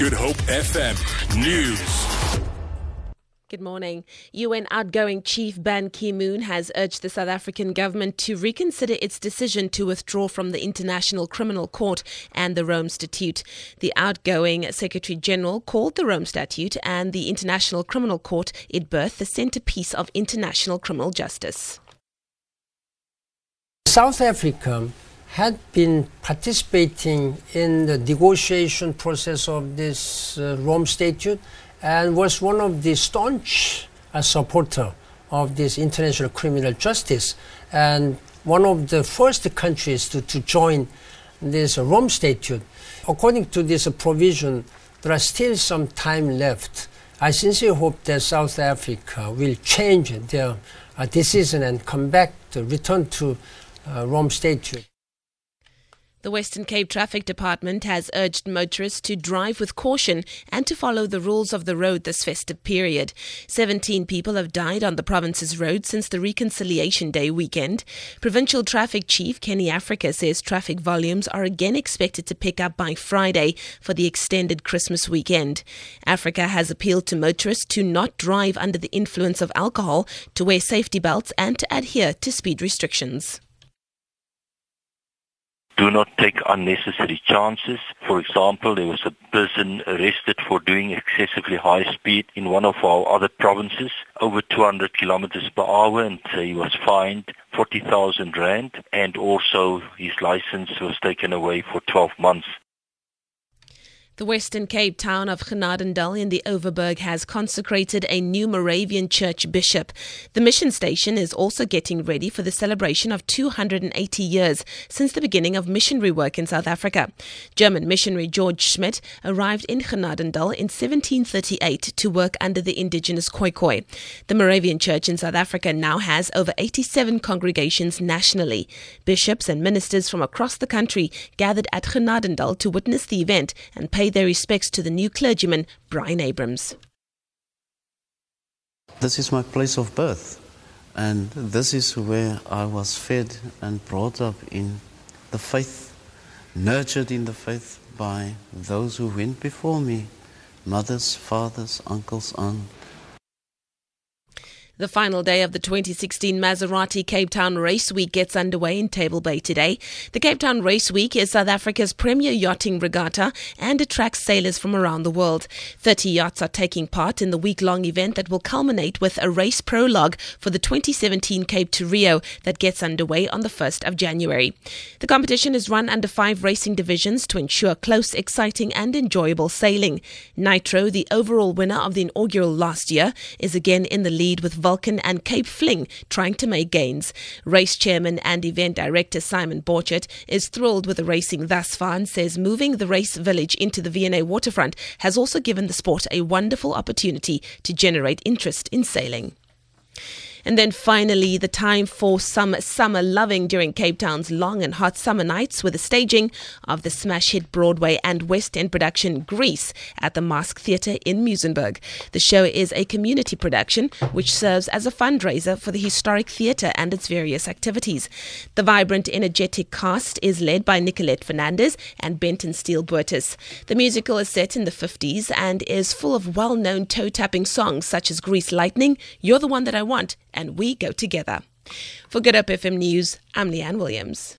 Good Hope FM News. Good morning. UN outgoing Chief Ban Ki moon has urged the South African government to reconsider its decision to withdraw from the International Criminal Court and the Rome Statute. The outgoing Secretary General called the Rome Statute and the International Criminal Court it birthed the centerpiece of international criminal justice. South Africa had been participating in the negotiation process of this uh, Rome Statute and was one of the staunch uh, supporter of this international criminal justice and one of the first countries to, to join this Rome Statute. According to this provision, there are still some time left. I sincerely hope that South Africa will change their uh, decision and come back to return to uh, Rome Statute. The Western Cape Traffic Department has urged motorists to drive with caution and to follow the rules of the road this festive period. 17 people have died on the province's road since the Reconciliation Day weekend. Provincial Traffic Chief Kenny Africa says traffic volumes are again expected to pick up by Friday for the extended Christmas weekend. Africa has appealed to motorists to not drive under the influence of alcohol, to wear safety belts, and to adhere to speed restrictions do not take unnecessary chances. For example, there was a person arrested for doing excessively high speed in one of our other provinces, over 200 kilometers per hour, and he was fined 40,000 rand, and also his license was taken away for 12 months. The Western Cape town of Genadendal in the Overberg has consecrated a new Moravian church bishop. The mission station is also getting ready for the celebration of 280 years since the beginning of missionary work in South Africa. German missionary George Schmidt arrived in Genadendal in 1738 to work under the indigenous Khoikhoi. The Moravian church in South Africa now has over 87 congregations nationally. Bishops and ministers from across the country gathered at Genadendal to witness the event and pay their respects to the new clergyman, Brian Abrams. This is my place of birth, and this is where I was fed and brought up in the faith, nurtured in the faith by those who went before me mothers, fathers, uncles, aunts the final day of the 2016 Maserati Cape Town Race Week gets underway in Table Bay today. The Cape Town Race Week is South Africa's premier yachting regatta and attracts sailors from around the world. 30 yachts are taking part in the week long event that will culminate with a race prologue for the 2017 Cape to Rio that gets underway on the 1st of January. The competition is run under five racing divisions to ensure close, exciting, and enjoyable sailing. Nitro, the overall winner of the inaugural last year, is again in the lead with Vulcan and Cape Fling trying to make gains. Race chairman and event director Simon Borchert is thrilled with the racing thus far and says moving the race village into the V&A waterfront has also given the sport a wonderful opportunity to generate interest in sailing. And then finally, the time for some summer loving during Cape Town's long and hot summer nights with the staging of the smash hit Broadway and West End production Grease at the Masque Theatre in Muizenberg. The show is a community production which serves as a fundraiser for the historic theatre and its various activities. The vibrant, energetic cast is led by Nicolette Fernandez and Benton Steele Burtis. The musical is set in the 50s and is full of well known toe tapping songs such as Grease Lightning, You're the One That I Want, and we go together. For Good Hope FM News, I'm Leanne Williams.